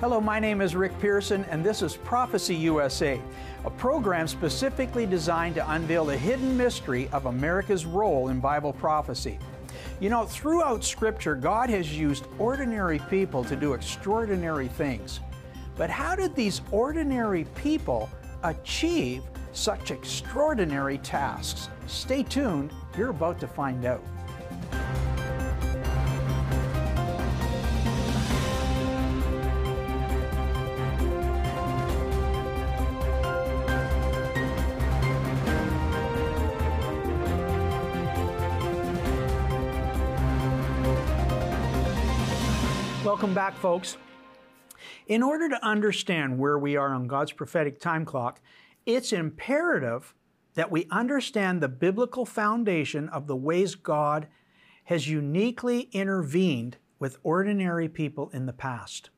Hello, my name is Rick Pearson, and this is Prophecy USA, a program specifically designed to unveil the hidden mystery of America's role in Bible prophecy. You know, throughout Scripture, God has used ordinary people to do extraordinary things. But how did these ordinary people achieve such extraordinary tasks? Stay tuned, you're about to find out. Welcome back, folks. In order to understand where we are on God's prophetic time clock, it's imperative that we understand the biblical foundation of the ways God has uniquely intervened with ordinary people in the past.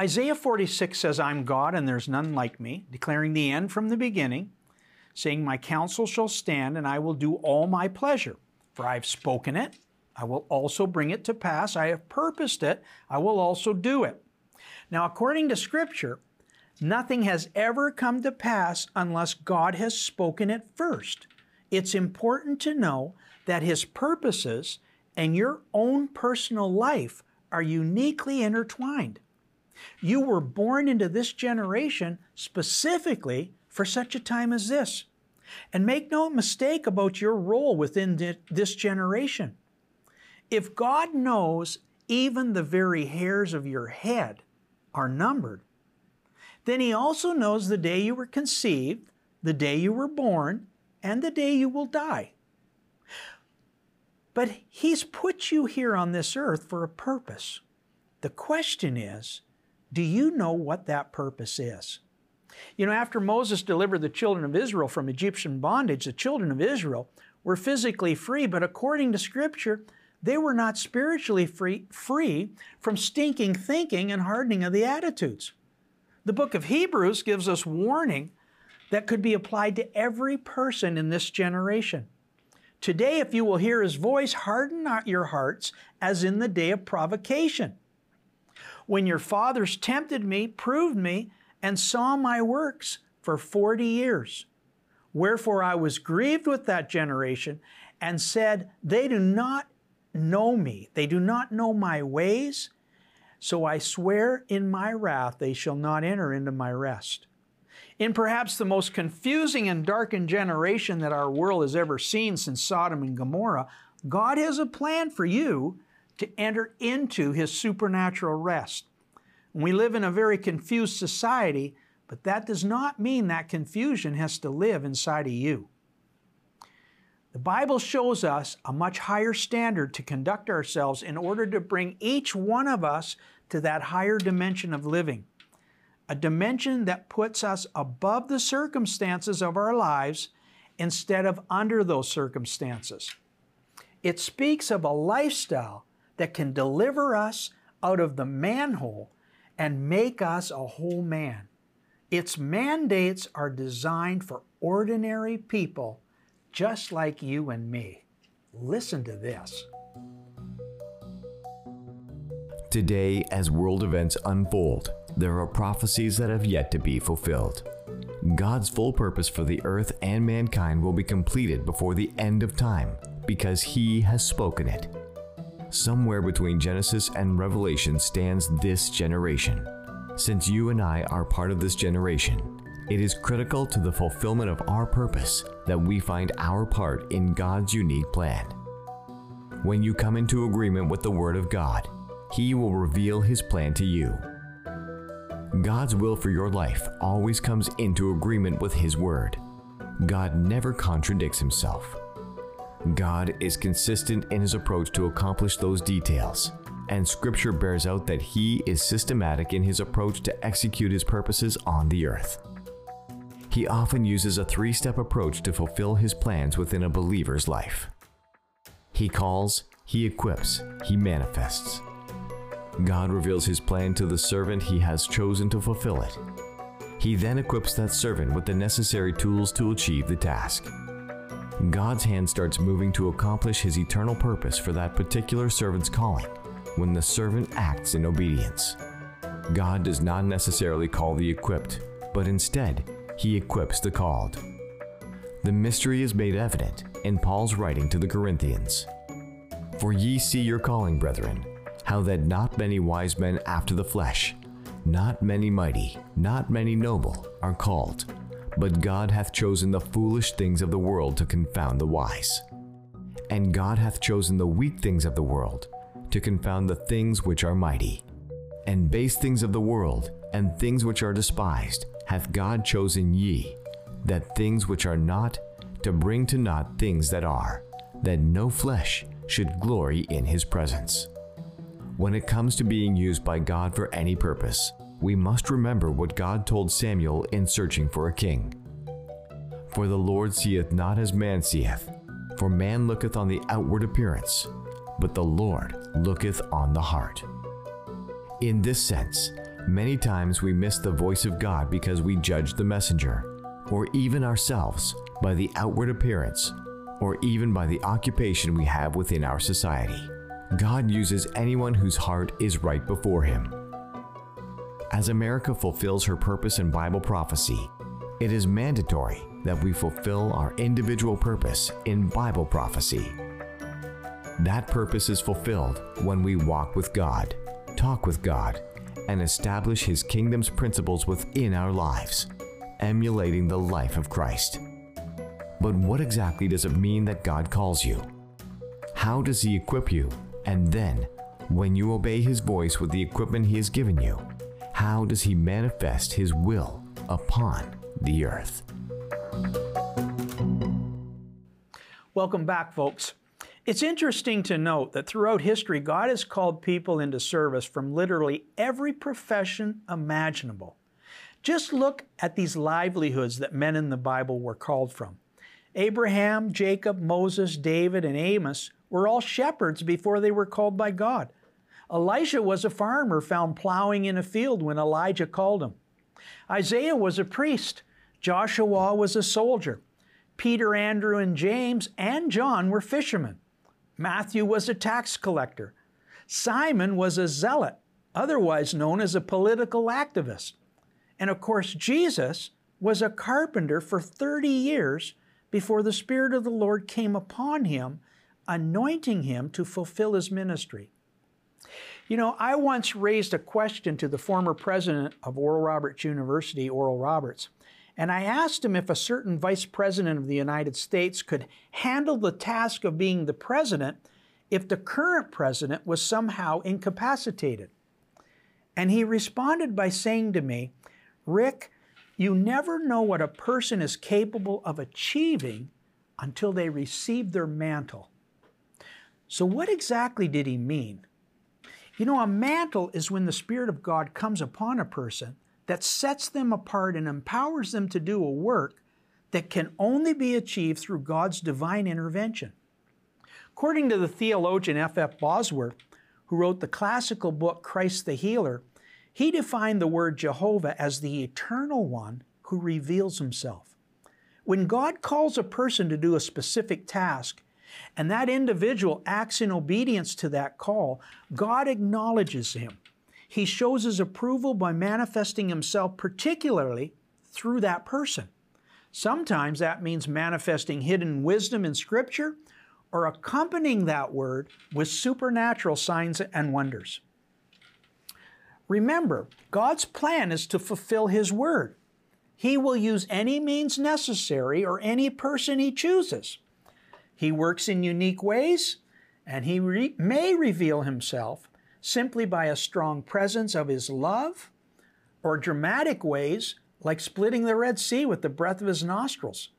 Isaiah 46 says, I'm God and there's none like me, declaring the end from the beginning, saying, My counsel shall stand and I will do all my pleasure, for I have spoken it I will also bring it to pass. I have purposed it. I will also do it. Now, according to Scripture, nothing has ever come to pass unless God has spoken it first. It's important to know that His purposes and your own personal life are uniquely intertwined. You were born into this generation specifically for such a time as this. And make no mistake about your role within this generation. If God knows even the very hairs of your head are numbered, then He also knows the day you were conceived, the day you were born, and the day you will die. But He's put you here on this earth for a purpose. The question is, do you know what that purpose is? You know, after Moses delivered the children of Israel from Egyptian bondage, the children of Israel were physically free, but according to Scripture, they were not spiritually free, free from stinking thinking and hardening of the attitudes. The book of Hebrews gives us warning that could be applied to every person in this generation. Today, if you will hear his voice, harden not your hearts as in the day of provocation. When your fathers tempted me, proved me, and saw my works for 40 years. Wherefore I was grieved with that generation and said, They do not know me. They do not know my ways. So I swear in my wrath they shall not enter into my rest. In perhaps the most confusing and darkened generation that our world has ever seen since Sodom and Gomorrah, God has a plan for you to enter into His supernatural rest. We live in a very confused society, but that does not mean that confusion has to live inside of you. The Bible shows us a much higher standard to conduct ourselves in order to bring each one of us to that higher dimension of living. A dimension that puts us above the circumstances of our lives instead of under those circumstances. It speaks of a lifestyle that can deliver us out of the manhole and make us a whole man. Its mandates are designed for ordinary people just like you and me. Listen to this. Today, as world events unfold, there are prophecies that have yet to be fulfilled. God's full purpose for the earth and mankind will be completed before the end of time because He has spoken it. Somewhere between Genesis and Revelation stands this generation. Since you and I are part of this generation, it is critical to the fulfillment of our purpose that we find our part in God's unique plan. When you come into agreement with the Word of God, He will reveal His plan to you. God's will for your life always comes into agreement with His Word. God never contradicts Himself. God is consistent in His approach to accomplish those details, and Scripture bears out that He is systematic in His approach to execute His purposes on the earth. He often uses a three step approach to fulfill his plans within a believer's life. He calls, he equips, he manifests. God reveals his plan to the servant he has chosen to fulfill it. He then equips that servant with the necessary tools to achieve the task. God's hand starts moving to accomplish his eternal purpose for that particular servant's calling when the servant acts in obedience. God does not necessarily call the equipped, but instead, He equips the called. The mystery is made evident in Paul's writing to the Corinthians. For ye see your calling, brethren, how that not many wise men after the flesh, not many mighty, not many noble, are called. But God hath chosen the foolish things of the world to confound the wise. And God hath chosen the weak things of the world to confound the things which are mighty. And base things of the world, and things which are despised, hath God chosen ye, that things which are not, to bring to naught things that are, that no flesh should glory in his presence. When it comes to being used by God for any purpose, we must remember what God told Samuel in searching for a king. For the Lord seeth not as man seeth, for man looketh on the outward appearance, but the Lord looketh on the heart. In this sense, many times we miss the voice of God because we judge the messenger, or even ourselves, by the outward appearance, or even by the occupation we have within our society. God uses anyone whose heart is right before Him. As America fulfills her purpose in Bible prophecy, it is mandatory that we fulfill our individual purpose in Bible prophecy. That purpose is fulfilled when we walk with God, talk with God, and establish His kingdom's principles within our lives, emulating the life of Christ. But what exactly does it mean that God calls you? How does He equip you? And then, when you obey His voice with the equipment He has given you, how does he manifest his will upon the earth? Welcome back, folks. It's interesting to note that throughout history, God has called people into service from literally every profession imaginable. Just look at these livelihoods that men in the Bible were called from. Abraham, Jacob, Moses, David, and Amos were all shepherds before they were called by God. Elisha was a farmer found plowing in a field when Elijah called him. Isaiah was a priest. Joshua was a soldier. Peter, Andrew, and James and John were fishermen. Matthew was a tax collector. Simon was a zealot, otherwise known as a political activist. And of course, Jesus was a carpenter for 30 years before the Spirit of the Lord came upon him, anointing him to fulfill his ministry. You know, I once raised a question to the former president of Oral Roberts University, Oral Roberts, and I asked him if a certain vice president of the United States could handle the task of being the president if the current president was somehow incapacitated. And he responded by saying to me, Rick, you never know what a person is capable of achieving until they receive their mantle. So, what exactly did he mean? You know, a mantle is when the Spirit of God comes upon a person that sets them apart and empowers them to do a work that can only be achieved through God's divine intervention. According to the theologian F. F. Bosworth, who wrote the classical book Christ the Healer, he defined the word Jehovah as the eternal one who reveals himself. When God calls a person to do a specific task, and that individual acts in obedience to that call, God acknowledges him. He shows his approval by manifesting himself particularly through that person. Sometimes that means manifesting hidden wisdom in Scripture or accompanying that word with supernatural signs and wonders. Remember, God's plan is to fulfill His word. He will use any means necessary or any person He chooses. He works in unique ways, and He re- may reveal Himself simply by a strong presence of His love or dramatic ways like splitting the Red Sea with the breath of His nostrils.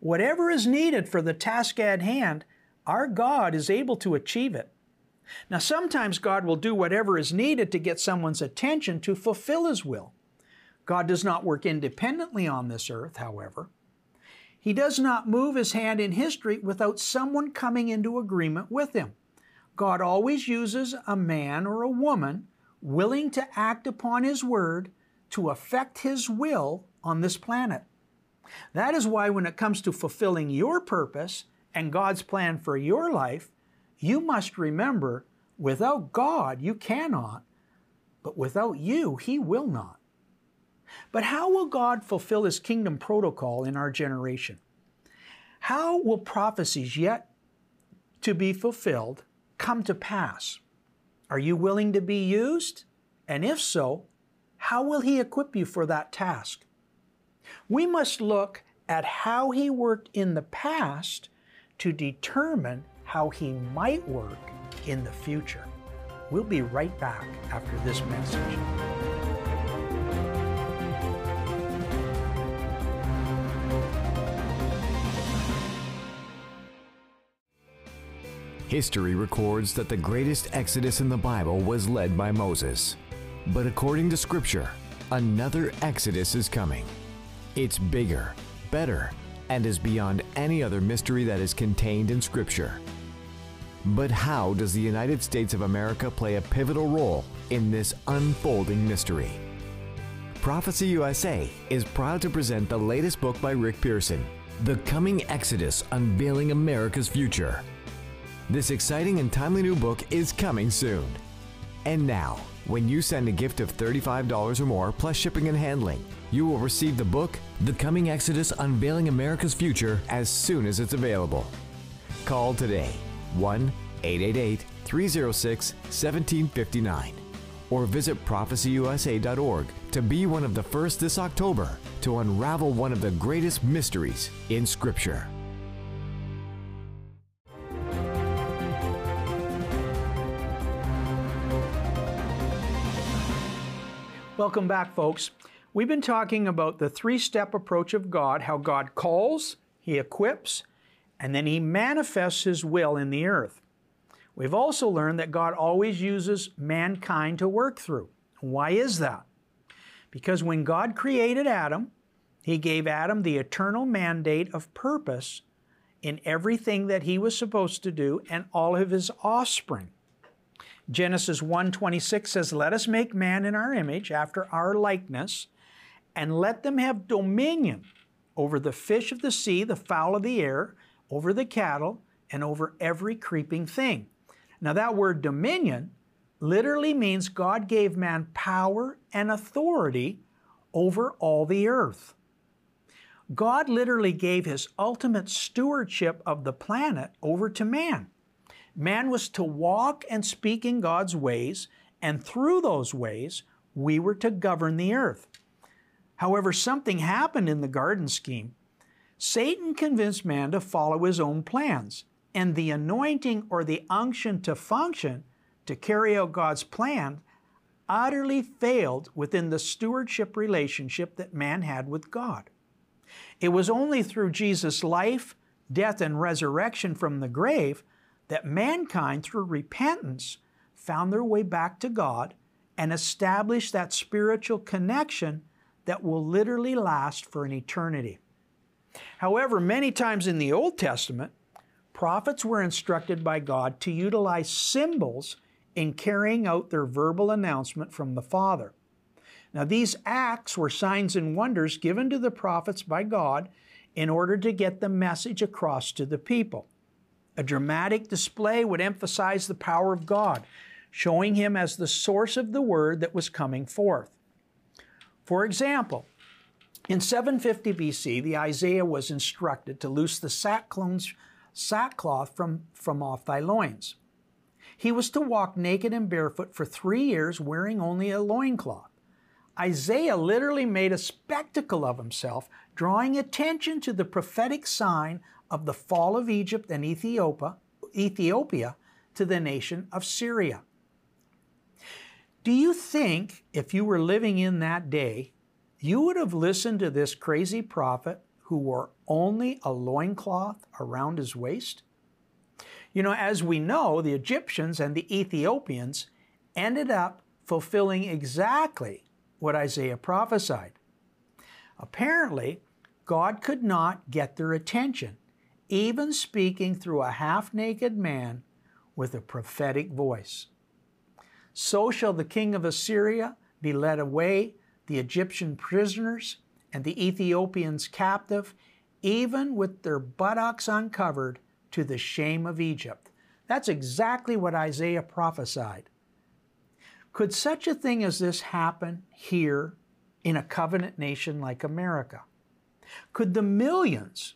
Whatever is needed for the task at hand, our God is able to achieve it. Now, sometimes God will do whatever is needed to get someone's attention to fulfill His will. God does not work independently on this earth, however. He does not move his hand in history without someone coming into agreement with him. God always uses a man or a woman willing to act upon his word to effect his will on this planet. That is why, when it comes to fulfilling your purpose and God's plan for your life, you must remember without God, you cannot. but without you, he will not. But how will God fulfill his kingdom protocol in our generation? How will prophecies yet to be fulfilled come to pass? Are you willing to be used? And if so, how will he equip you for that task? We must look at how he worked in the past to determine how he might work in the future. We'll be right back after this message. History records that the greatest exodus in the Bible was led by Moses. But according to Scripture, another exodus is coming. It's bigger, better, and is beyond any other mystery that is contained in Scripture. But how does the United States of America play a pivotal role in this unfolding mystery? Prophecy USA is proud to present the latest book by Rick Pearson, The Coming Exodus Unveiling America's Future. This exciting and timely new book is coming soon. And now, when you send a gift of $35 or more plus shipping and handling, you will receive the book, The Coming Exodus Unveiling America's Future, as soon as it's available. Call today 1 888 306 1759 or visit prophecyusa.org to be one of the first this October to unravel one of the greatest mysteries in Scripture. Welcome back, folks. We've been talking about the three step approach of God how God calls, He equips, and then He manifests His will in the earth. We've also learned that God always uses mankind to work through. Why is that? Because when God created Adam, He gave Adam the eternal mandate of purpose in everything that he was supposed to do and all of his offspring. Genesis 1:26 says, "Let us make man in our image, after our likeness, and let them have dominion over the fish of the sea, the fowl of the air, over the cattle, and over every creeping thing." Now that word dominion literally means God gave man power and authority over all the earth. God literally gave his ultimate stewardship of the planet over to man. Man was to walk and speak in God's ways, and through those ways, we were to govern the earth. However, something happened in the garden scheme. Satan convinced man to follow his own plans, and the anointing or the unction to function, to carry out God's plan, utterly failed within the stewardship relationship that man had with God. It was only through Jesus' life, death, and resurrection from the grave that mankind, through repentance, found their way back to God and established that spiritual connection that will literally last for an eternity. However, many times in the Old Testament, prophets were instructed by God to utilize symbols in carrying out their verbal announcement from the Father. Now, these acts were signs and wonders given to the prophets by God in order to get the message across to the people. A dramatic display would emphasize the power of God, showing Him as the source of the word that was coming forth. For example, in 750 BC, the Isaiah was instructed to loose the sackcloth from, from off thy loins. He was to walk naked and barefoot for three years, wearing only a loincloth. Isaiah literally made a spectacle of himself, drawing attention to the prophetic sign of the fall of Egypt and Ethiopia, Ethiopia to the nation of Syria. Do you think if you were living in that day, you would have listened to this crazy prophet who wore only a loincloth around his waist? You know, as we know, the Egyptians and the Ethiopians ended up fulfilling exactly what Isaiah prophesied. Apparently, God could not get their attention even speaking through a half naked man with a prophetic voice. So shall the king of Assyria be led away, the Egyptian prisoners, and the Ethiopians captive, even with their buttocks uncovered, to the shame of Egypt. That's exactly what Isaiah prophesied. Could such a thing as this happen here in a covenant nation like America? Could the millions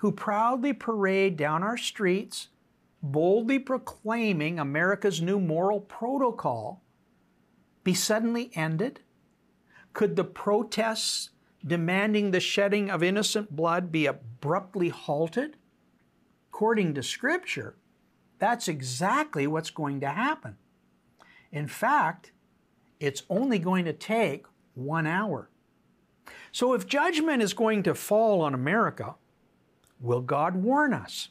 who proudly parade down our streets, boldly proclaiming America's new moral protocol, be suddenly ended? Could the protests demanding the shedding of innocent blood be abruptly halted? According to Scripture, that's exactly what's going to happen. In fact, it's only going to take one hour. So if judgment is going to fall on America, will God warn us?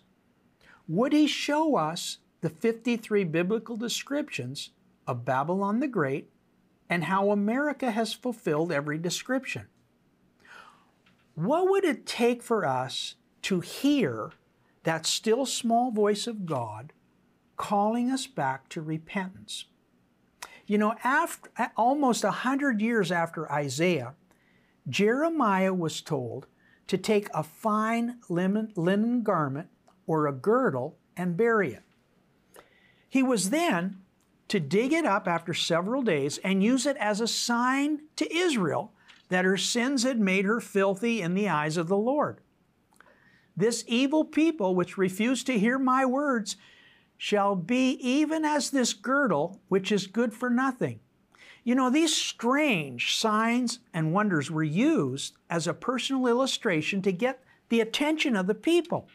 Would He show us the 53 biblical descriptions of Babylon the Great and how America has fulfilled every description? What would it take for us to hear that still small voice of God calling us back to repentance? You know, after almost a hundred years after Isaiah, Jeremiah was told to take a fine linen garment or a girdle and bury it. He was then to dig it up after several days and use it as a sign to Israel that her sins had made her filthy in the eyes of the Lord. This evil people which refuse to hear my words shall be even as this girdle which is good for nothing. You know, these strange signs and wonders were used as a personal illustration to get the attention of the people.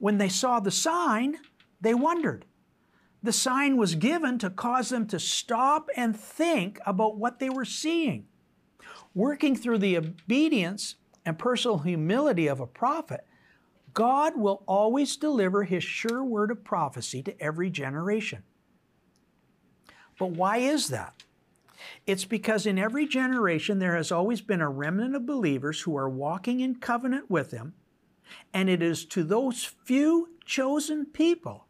When they saw the sign, they wondered. The sign was given to cause them to stop and think about what they were seeing working through the obedience and personal humility of a prophet, God will always deliver His sure word of prophecy to every generation. But why is that? It's because in every generation there has always been a remnant of believers who are walking in covenant with Him, and it is to those few chosen people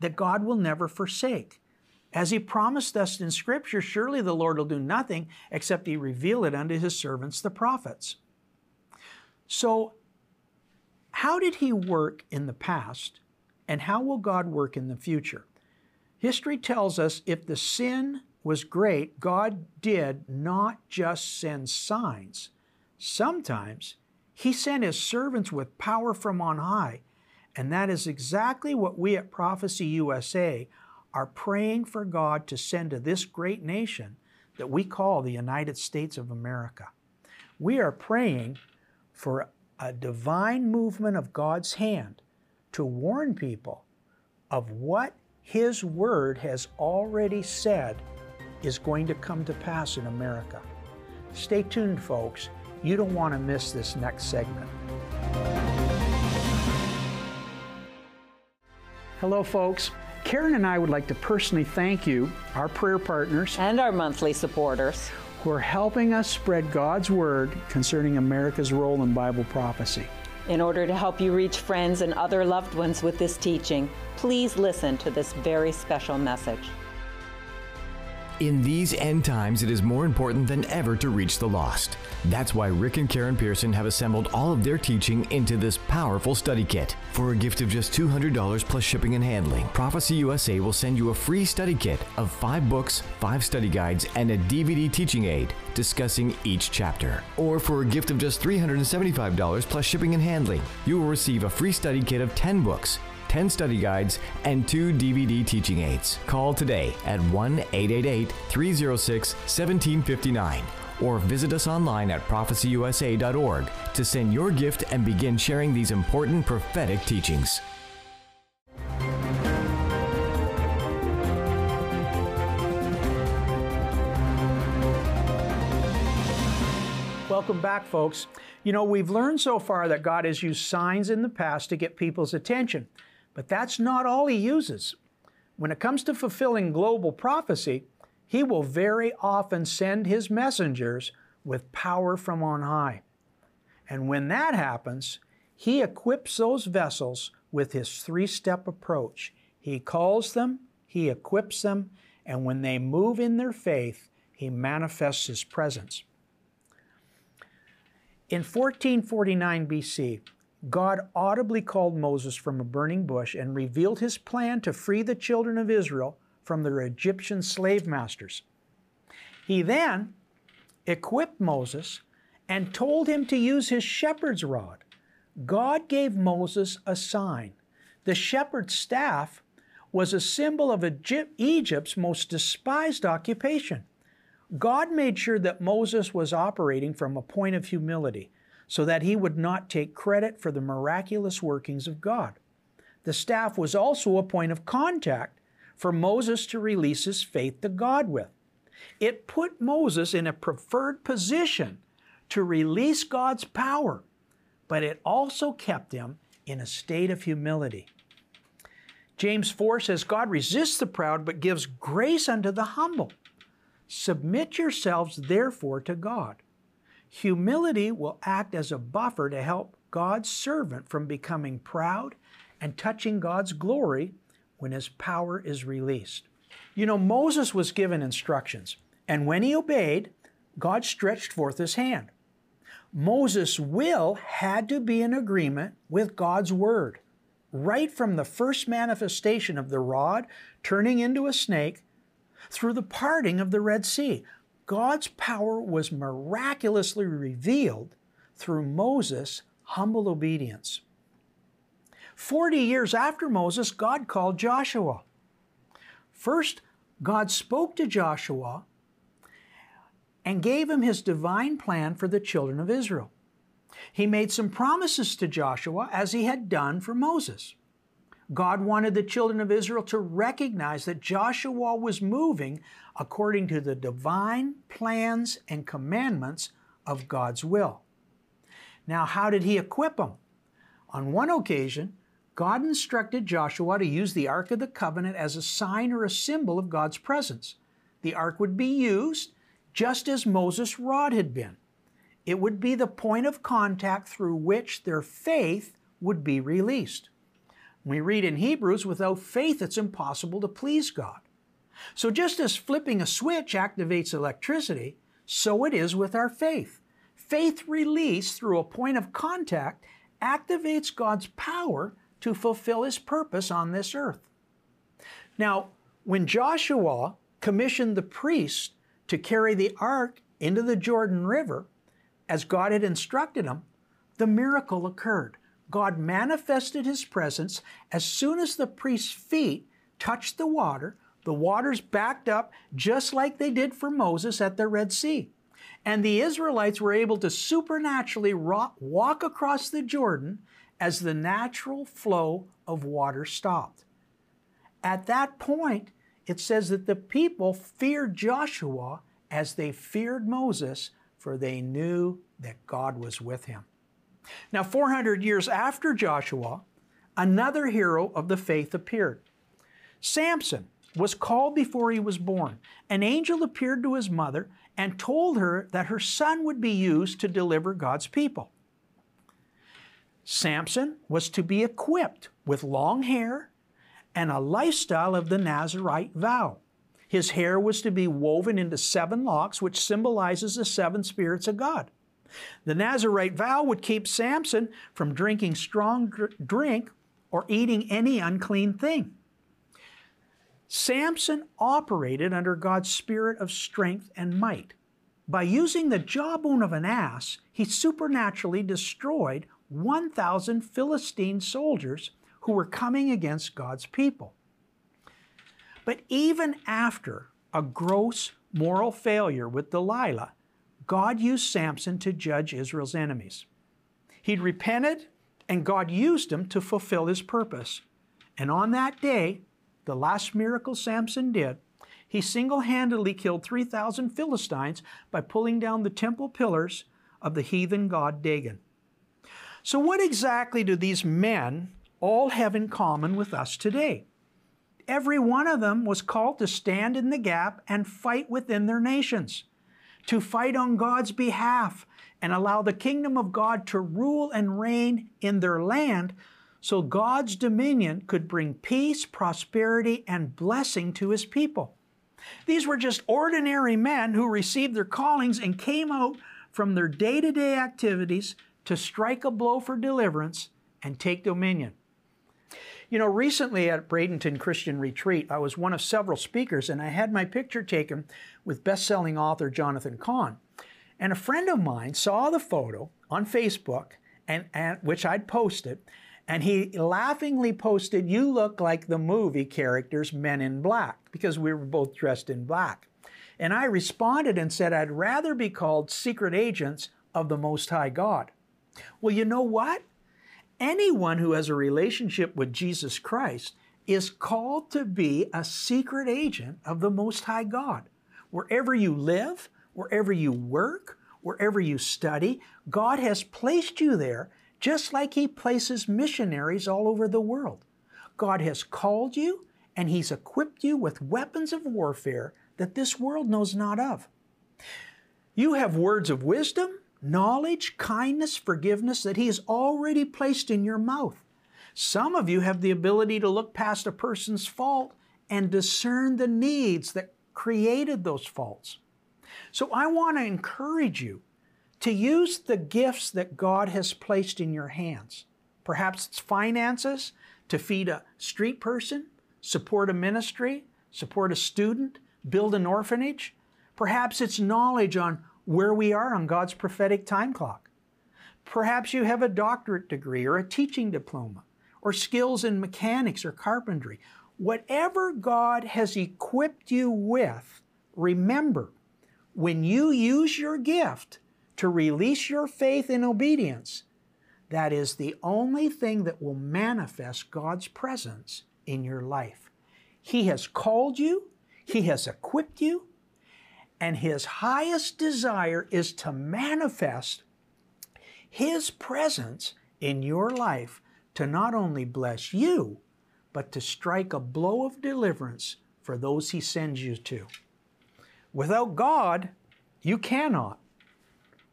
that God will never forsake. As he promised us in Scripture, surely the Lord will do nothing except he reveal it unto his servants, the prophets. So, how did he work in the past, and how will God work in the future? History tells us if the sin was great, God did not just send signs. Sometimes he sent his servants with power from on high, and that is exactly what we at Prophecy USA are praying for God to send to this great nation that we call the United States of America. We are praying for a divine movement of God's hand to warn people of what His Word has already said is going to come to pass in America. Stay tuned, folks. You don't want to miss this next segment. Hello, folks. Karen and I would like to personally thank you, our prayer partners, and our monthly supporters, who are helping us spread God's Word concerning America's role in Bible prophecy. In order to help you reach friends and other loved ones with this teaching, please listen to this very special message. In these end times, it is more important than ever to reach the lost. That's why Rick and Karen Pearson have assembled all of their teaching into this powerful study kit. For a gift of just $200 plus shipping and handling, Prophecy USA will send you a free study kit of five books, five study guides, and a DVD teaching aid discussing each chapter. Or for a gift of just $375 plus shipping and handling, you will receive a free study kit of 10 books 10 study guides, and two DVD teaching aids. Call today at 1 888 306 1759 or visit us online at prophecyusa.org to send your gift and begin sharing these important prophetic teachings. Welcome back, folks. You know, we've learned so far that God has used signs in the past to get people's attention. But that's not all he uses. When it comes to fulfilling global prophecy, he will very often send his messengers with power from on high. And when that happens, he equips those vessels with his three step approach. He calls them, he equips them, and when they move in their faith, he manifests his presence. In 1449 BC, God audibly called Moses from a burning bush and revealed his plan to free the children of Israel from their Egyptian slave masters. He then equipped Moses and told him to use his shepherd's rod. God gave Moses a sign. The shepherd's staff was a symbol of Egypt's most despised occupation. God made sure that Moses was operating from a point of humility so that he would not take credit for the miraculous workings of God. The staff was also a point of contact for Moses to release his faith to God with. It put Moses in a preferred position to release God's power, but it also kept him in a state of humility. James 4 says, God resists the proud, but gives grace unto the humble. Submit yourselves, therefore, to God. Humility will act as a buffer to help God's servant from becoming proud and touching God's glory when his power is released. You know, Moses was given instructions, and when he obeyed, God stretched forth his hand. Moses' will had to be in agreement with God's word. Right from the first manifestation of the rod turning into a snake through the parting of the Red Sea, God's power was miraculously revealed through Moses' humble obedience. Forty years after Moses, God called Joshua. First, God spoke to Joshua and gave him his divine plan for the children of Israel. He made some promises to Joshua as he had done for Moses. God wanted the children of Israel to recognize that Joshua was moving according to the divine plans and commandments of God's will. Now, how did he equip them? On one occasion, God instructed Joshua to use the Ark of the Covenant as a sign or a symbol of God's presence. The Ark would be used just as Moses' rod had been. It would be the point of contact through which their faith would be released. We read in Hebrews, without faith it's impossible to please God. So just as flipping a switch activates electricity, so it is with our faith. Faith released through a point of contact activates God's power to fulfill His purpose on this earth. Now, when Joshua commissioned the priests to carry the ark into the Jordan River, as God had instructed him, the miracle occurred. God manifested his presence as soon as the priest's feet touched the water. The waters backed up just like they did for Moses at the Red Sea. And the Israelites were able to supernaturally walk across the Jordan as the natural flow of water stopped. At that point, it says that the people feared Joshua as they feared Moses, for they knew that God was with him. Now, 400 years after Joshua, another hero of the faith appeared. Samson was called before he was born. An angel appeared to his mother and told her that her son would be used to deliver God's people. Samson was to be equipped with long hair and a lifestyle of the Nazarite vow. His hair was to be woven into seven locks, which symbolizes the seven spirits of God. The Nazarite vow would keep Samson from drinking strong drink or eating any unclean thing. Samson operated under God's spirit of strength and might. By using the jawbone of an ass, he supernaturally destroyed 1,000 Philistine soldiers who were coming against God's people. But even after a gross moral failure with Delilah, God used Samson to judge Israel's enemies. He'd repented, and God used him to fulfill his purpose. And on that day, the last miracle Samson did, he single handedly killed 3,000 Philistines by pulling down the temple pillars of the heathen god Dagon. So, what exactly do these men all have in common with us today? Every one of them was called to stand in the gap and fight within their nations, to fight on God's behalf and allow the kingdom of God to rule and reign in their land so God's dominion could bring peace, prosperity, and blessing to His people. These were just ordinary men who received their callings and came out from their day to day activities to strike a blow for deliverance and take dominion. You know, recently at Bradenton Christian Retreat, I was one of several speakers and I had my picture taken with best-selling author Jonathan Cahn. And a friend of mine saw the photo on Facebook and, and which I'd posted, and he laughingly posted, "You look like the movie characters Men in Black," because we were both dressed in black. And I responded and said, "I'd rather be called secret agents of the Most High God." Well, you know what? Anyone who has a relationship with Jesus Christ is called to be a secret agent of the Most High God. Wherever you live, wherever you work, wherever you study, God has placed you there just like He places missionaries all over the world. God has called you and He's equipped you with weapons of warfare that this world knows not of. You have words of wisdom, knowledge, kindness, forgiveness that He has already placed in your mouth. Some of you have the ability to look past a person's fault and discern the needs that created those faults. So I want to encourage you to use the gifts that God has placed in your hands. Perhaps it's finances to feed a street person, support a ministry, support a student, build an orphanage. Perhaps it's knowledge on where we are on God's prophetic time clock. Perhaps you have a doctorate degree or a teaching diploma or skills in mechanics or carpentry. Whatever God has equipped you with, remember, when you use your gift to release your faith in obedience, that is the only thing that will manifest God's presence in your life. He has called you, He has equipped you, and his highest desire is to manifest his presence in your life to not only bless you, but to strike a blow of deliverance for those he sends you to. Without God, you cannot,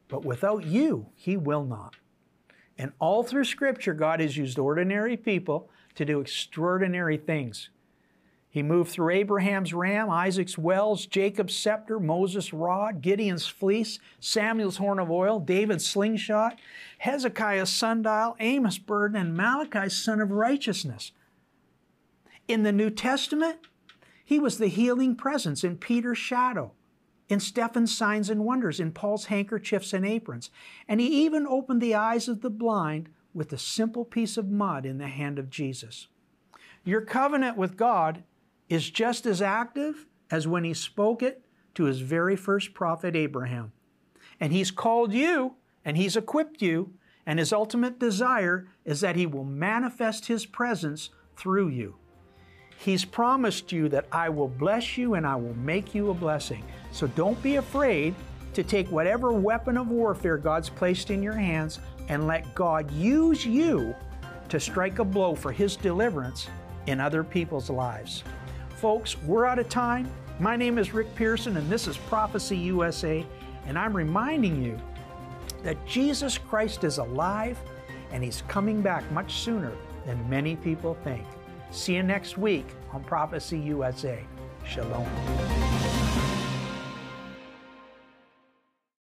but without you, he will not. And all through Scripture, God has used ordinary people to do extraordinary things. He moved through Abraham's ram, Isaac's wells, Jacob's scepter, Moses' rod, Gideon's fleece, Samuel's horn of oil, David's slingshot, Hezekiah's sundial, Amos' burden, and Malachi's sun of righteousness. In the New Testament, he was the healing presence in Peter's shadow, in Stephen's signs and wonders, in Paul's handkerchiefs and aprons. And he even opened the eyes of the blind with a simple piece of mud in the hand of Jesus. Your covenant with God is just as active as when he spoke it to his very first prophet Abraham. And he's called you and he's equipped you, and his ultimate desire is that he will manifest his presence through you. He's promised you that I will bless you and I will make you a blessing. So don't be afraid to take whatever weapon of warfare God's placed in your hands and let God use you to strike a blow for his deliverance in other people's lives. Folks, we're out of time. My name is Rick Pearson, and this is Prophecy USA, and I'm reminding you that Jesus Christ is alive and He's coming back much sooner than many people think. See you next week on Prophecy USA. Shalom.